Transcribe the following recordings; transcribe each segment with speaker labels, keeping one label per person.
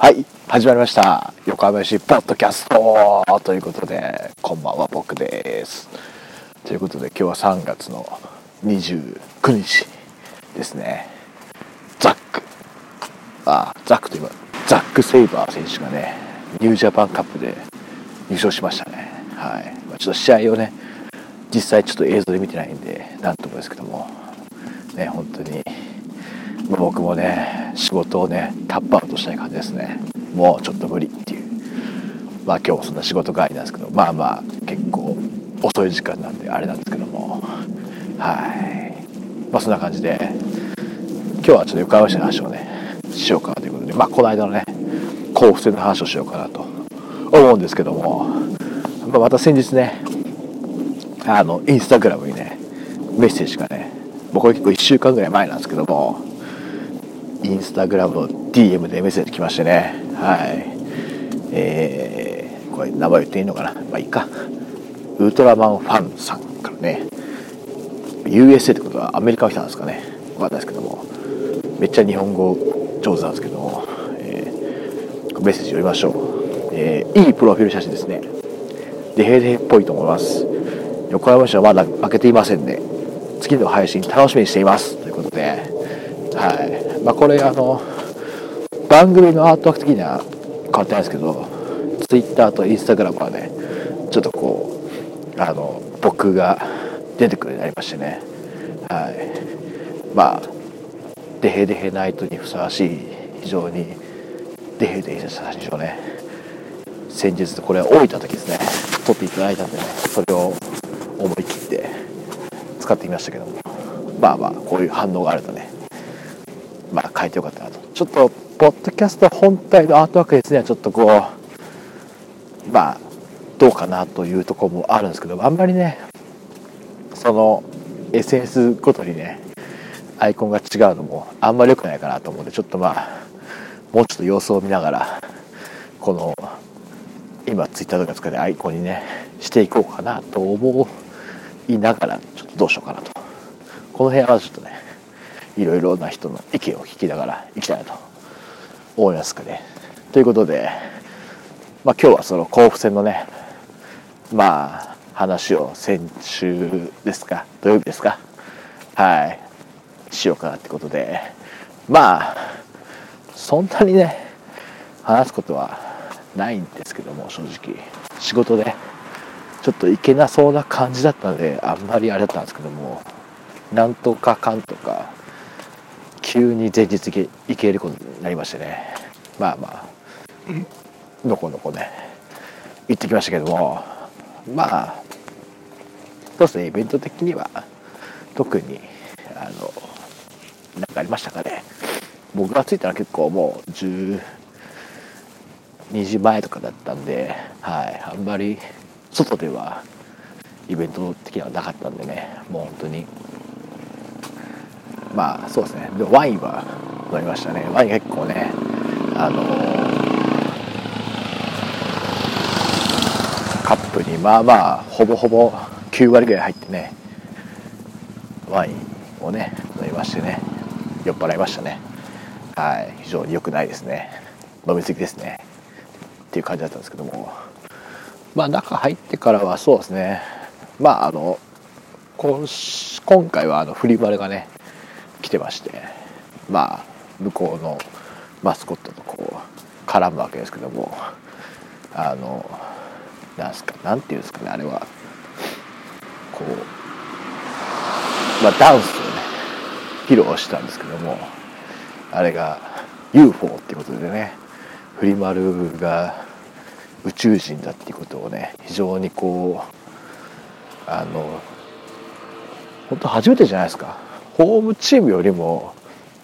Speaker 1: はい始まりました。横浜市ポッドキャストということでこんばんは僕です。ということで今日は3月の29日ですね。ザック。あザックといえばザック・セイバー選手がねニュージャパンカップで優勝しましたね。はい、まあ、ちょっと試合をね実際ちょっと映像で見てないんでなんともですけども。ね本当に僕もね仕事をねタップアウトしたい感じですね。もうちょっと無理っていう。まあ今日もそんな仕事帰りなんですけどまあまあ結構遅い時間なんであれなんですけども。はい。まあそんな感じで今日はちょっと横浜市の話をねしようかなということで。まあこの間のね甲府戦の話をしようかなと思うんですけども、まあ、また先日ねあのインスタグラムにねメッセージがね僕は結構1週間ぐらい前なんですけども。インスタグラムの DM でメッセージ来ましてね。はい。えー、これ名前言っていいのかな。まあいいか。ウルトラマンファンさんからね。USA ってことはアメリカの人なんですかね。分かんないですけども。めっちゃ日本語上手なんですけども、えー、メッセージ読みましょう、えー、いいプロフィール写真ですね。デヘデヘっぽいと思います。横浜市はまだ負けていませんね。次の配信楽しみにしています。ということで。はい。まあこれあの番組のアートワーク的には変わってないですけど Twitter と Instagram はねちょっとこうあの僕が出てくるようになりましてね。はい。まあデヘデヘナイトにふさわしい非常にデヘデヘした写真をね先日これ置いた時ですね撮っていただいたんでねそれを思い切って使ってみましたけども。まあまあこういう反応があるとねまあ変えてよかったなと。ちょっとポッドキャスト本体のアートワークですね。ちょっとこうまあどうかなというとこもあるんですけどあんまりねその SNS ごとにねアイコンが違うのもあんまり良くないかなと思うんでちょっとまあもうちょっと様子を見ながらこの今ツイッターとか使ってアイコンにねしていこうかなと思いながらちょっとどうしようかなと。この辺はちょっとねいろいろな人の意見を聞きながらいきたいなと思いますかね。ということで、まあ、今日はその甲府戦のねまあ話を先週ですか土曜日ですかはいしようかなってことでまあそんなにね話すことはないんですけども正直仕事でちょっといけなそうな感じだったのであんまりあれだったんですけどもなんとかかんとか急に前日行けることになりましてね。まあまあ。のこのこね。行ってきましたけども。まあそうですねイベント的には特にあの何かありましたかね。僕が着いたら結構もう12時前とかだったんではい。あんまり外ではイベント的にはなかったんでね。もう本当にまあそうですね。でワインは飲みましたね。ワイン結構ねあのカップにまあまあほぼほぼ9割ぐらい入ってねワインをね飲みましてね酔っ払いましたね。はい。非常に良くないですね。飲み過ぎですね。っていう感じだったんですけども。まあ中入ってからはそうですね。まああの今回はあのフリマルがね来てましてまあ向こうのマスコットとこう絡むわけですけどもあのなんすかなんていうんですかねあれは。こうまあダンスをね披露したんですけどもあれが UFO っていうことでねフリマルが宇宙人だっていうことをね非常にこうあの本当初めてじゃないですか。ホームチームよりも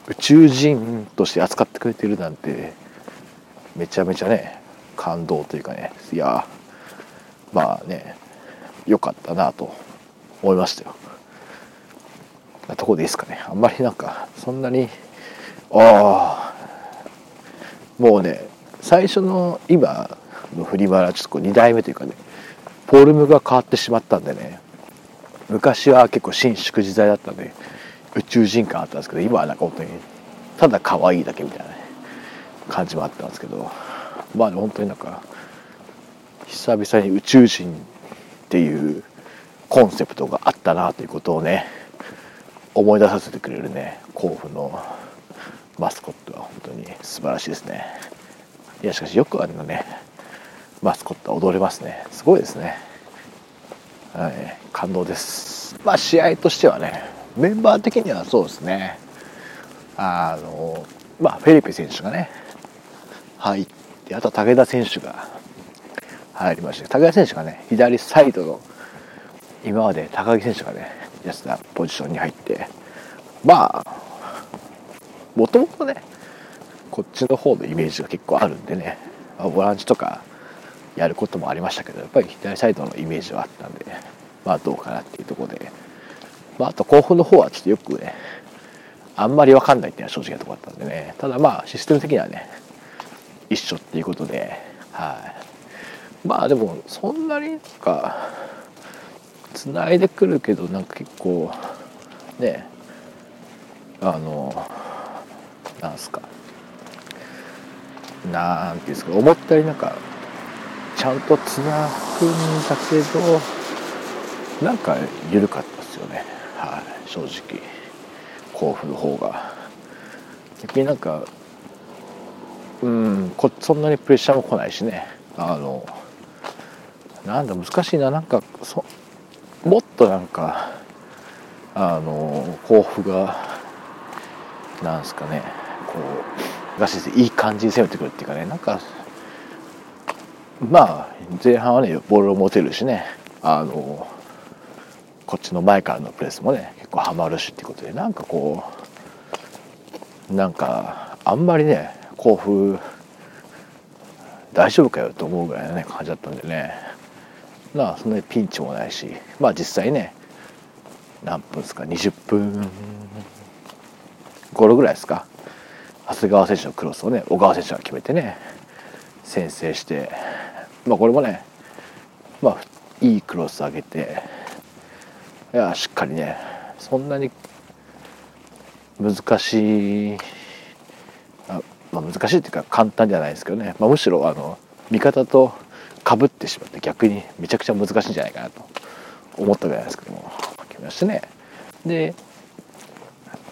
Speaker 1: 宇宙人として扱ってくれてるなんてめちゃめちゃね感動というかね。いやまあね良かったなと思いましたよ。なとこでいいですかね。あんまりなんかそんなにああもうね最初の今の振り回はちょっとこう2代目というかねフォルムが変わってしまったんでね昔は結構伸縮自在だったんで宇宙人感あったんですけど今はなんか本当にただ可愛いだけみたいなね感じもあったんですけどまあ本当になんか久々に宇宙人っていうコンセプトがあったなということをね思い出させてくれるね甲府のマスコットは本当に素晴らしいですね。いやしかしよくあのねマスコットは踊れますね。すごいですね。はい感動です。まあ試合としてはねメンバー的にはそうですね。あのまあフェリペ選手がね入ってあとは武田選手が入りまして武田選手がね左サイドの今まで高木選手がねやってたポジションに入ってまあもともとねこっちの方のイメージが結構あるんでね、ま、ボランチとかやることもありましたけどやっぱり左サイドのイメージはあったんでまあどうかなっていうところで、まあ、あと後方の方はちょっとよくねあんまり分かんないっていうのは正直なところだったんでね。ただまあシステム的にはね一緒っていうことではい。まあでもそんなになんかつないでくるけどなんか結構ねあのなんすかなんていうんですか思ったよりなんかちゃんとつなぐんだけどなんか緩かったですよね。はい正直甲府の方が。逆になんかうんこそんなにプレッシャーも来ないしね。あのなんだ難しいな。なんかそもっとなんかあの甲府がなんすかね。こうがしいい感じに攻めてくるっていうかね。なんかまあ前半はねボールを持てるしね。あのこっちの前からのプレスもね結構ハマるしっていうことでなんかこうなんかあんまりね甲府大丈夫かよと思うぐらいのね感じだったんでね。まあそんなにピンチもないしまあ実際ね何分ですか20分頃ぐらいですか長谷川選手のクロスをね小川選手が決めてね先制してまあこれもねまあいいクロス上げていやしっかりねそんなに難しいあ、まあ、難しいっていうか簡単じゃないですけどね、まあ、むしろあの味方とかぶってしまって逆にめちゃくちゃ難しいんじゃないかなと思ったぐらいですけども。決めましてね。で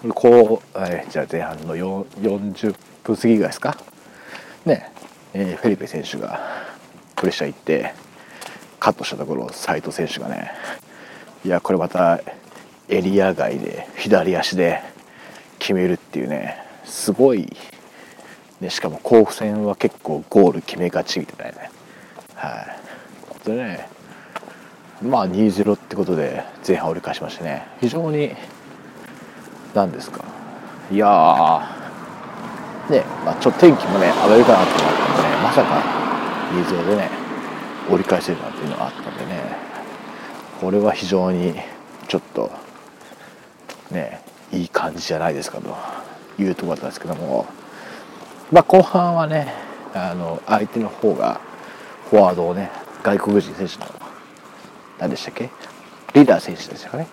Speaker 1: こう、えじゃあ前半の40分過ぎぐらいですか？ね、えー、フェリペ選手がプレッシャー行ってカットしたところ斉藤選手がねいやこれまたエリア外で左足で決めるっていうねすごい、ね、しかも甲府戦は結構ゴール決めがちみたいなね。はい。でねまあ2-0ってことで前半折り返しましてね。非常に何ですか。いやねまあ、ちょっと天気もね上がるかなと思ったんでねまさか2-0でね折り返せるなんていうのがあったんでね。これは非常にちょっとねいい感じじゃないですかというところだったんですけども。まあ後半はねあの相手の方がフォワードをね外国人選手の何でしたっけ？リーダー選手でしたかね？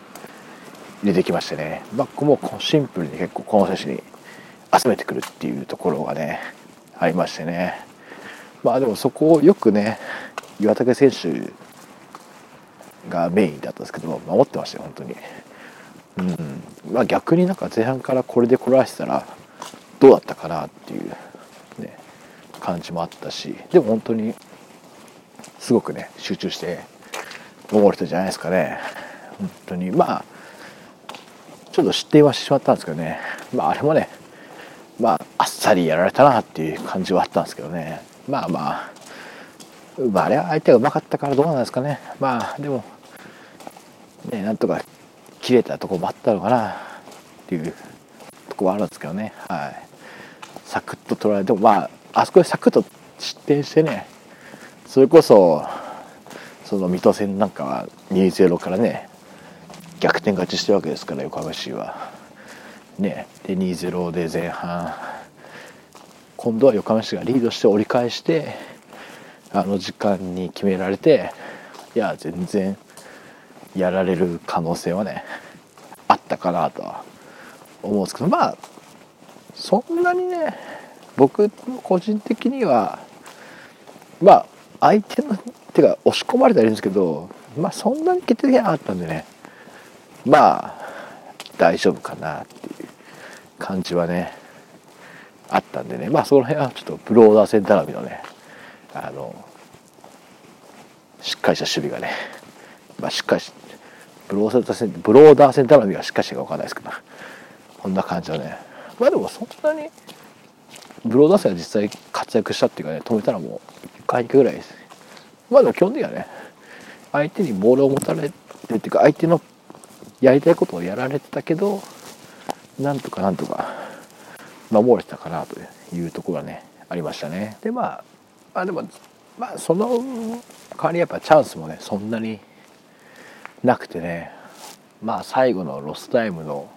Speaker 1: 入れてきましてね、まあ、もうシンプルに結構この選手に集めてくるっていうところがねありましてね。まあでもそこをよくね岩竹選手がメインだったんですけど守ってましたよ本当に。うん。まあ、逆になんか前半からこれでこらしてたらどうだったかなっていう、ね、感じもあったしでも本当にすごくね集中して守る人じゃないですかね。本当に。まあちょっと失点はしてしまったんですけどね。まああれもねまああっさりやられたなっていう感じはあったんですけどね。まあまあまああれは相手がうまかったからどうなんですかね。まあでもねなんとか切れたとこもあったのかなっていうとこはあるんですけどねはいサクッと取られてもまああそこでサクッと失点してねそれこそその水戸戦なんかは2-0からね逆転勝ちしてるわけですから横浜市は。ね、で2-0で前半今度は横浜市がリードして折り返してあの時間に決められていや全然やられる可能性はね あったかなとは思うんですけどまあそんなにね僕個人的にはまあ相手の手が押し込まれたらいいんですけどまあそんなに決定的なかったんでねまあ大丈夫かなっていう感じはねあったんでねまあその辺はちょっとブローダー戦頼みのねあのしっかりした守備がね、まあ、しっかりしブローダー戦ブローダー戦頼みがしっかりしたか分かんないですけどこんな感じはね。まあでもそんなにブローダー戦は実際活躍したっていうかね止めたらもう1回2回ぐらいです。まあでも基本的にはね相手にボールを持たれてるっていうか相手のやりたいことをやられてたけどなんとかなんとか守れてたかなというところがねありましたね。でまあまあでもまあその代わりやっぱチャンスもねそんなになくてね。まあ最後のロスタイムの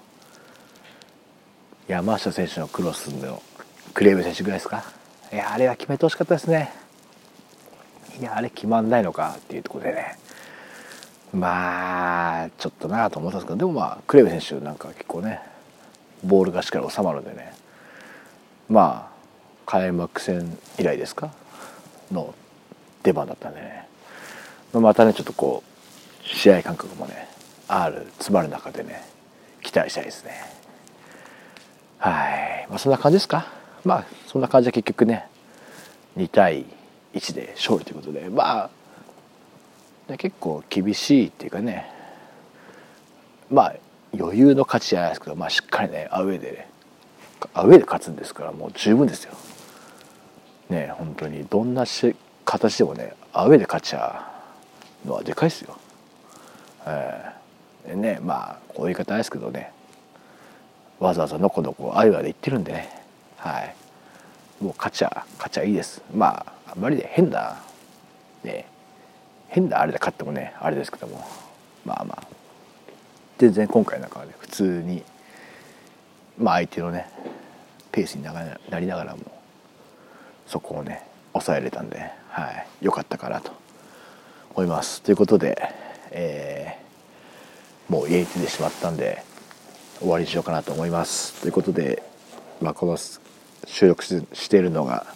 Speaker 1: 山下選手のクロスのクレーム選手ぐらいですか？いやあれは決めてほしかったですね。いやあれ決まんないのかっていうところでね。まあちょっとなと思ったんですけどでもまあクレーム選手なんか結構ねボールがしっかり収まるんでね。まあ開幕戦以来ですか？の出番だったんでね。またねちょっとこう試合感覚もねある詰まる中でね期待したいですねはいまあそんな感じですか？まあそんな感じで結局ね2対1で勝利ということでまあ結構厳しいっていうかねまあ余裕の勝ちじゃないですけど、まあ、しっかりねアウェーで、ね、アウェーで勝つんですからもう十分ですよ。ね本当にどんなし形でもねアウェーで勝っちゃうのはでかいですよ。えー、ねまあこういう言い方ですけどね。わざわざのこのこアイワで言ってるんでね。はい。もう勝ちゃ勝ちゃいいです。まああんまりで変なね。変なあれで勝ってもねあれですけども。まあまあ。全然今回なんかはね普通にまあ相手のねペースになりながらもそこをね抑えれたんで、はい、良かったかなと思います。ということで、えー、もう家に出てしまったんで終わりにしようかなと思います。ということで、まあ、この収録しているのが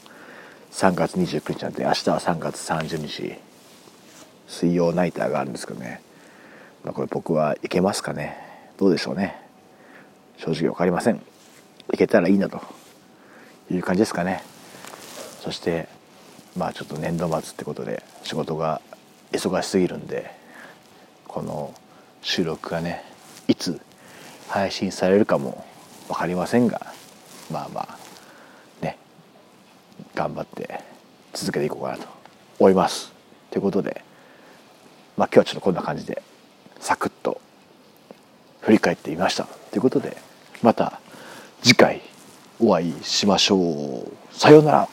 Speaker 1: 3月29日なんで明日は3月30日水曜ナイターがあるんですけどね、まあ、これ僕はいけますかね。どうでしょうね。正直分かりません。いけたらいいなと。いう感じですかね。そしてまあちょっと年度末ってことで仕事が忙しすぎるんでこの収録がねいつ配信されるかも分かりませんがまあまあね頑張って続けていこうかなと思います。ということでまあ今日はちょっとこんな感じでサクッと振り返ってみました。ということでまた次回お会いしましょう。さようなら。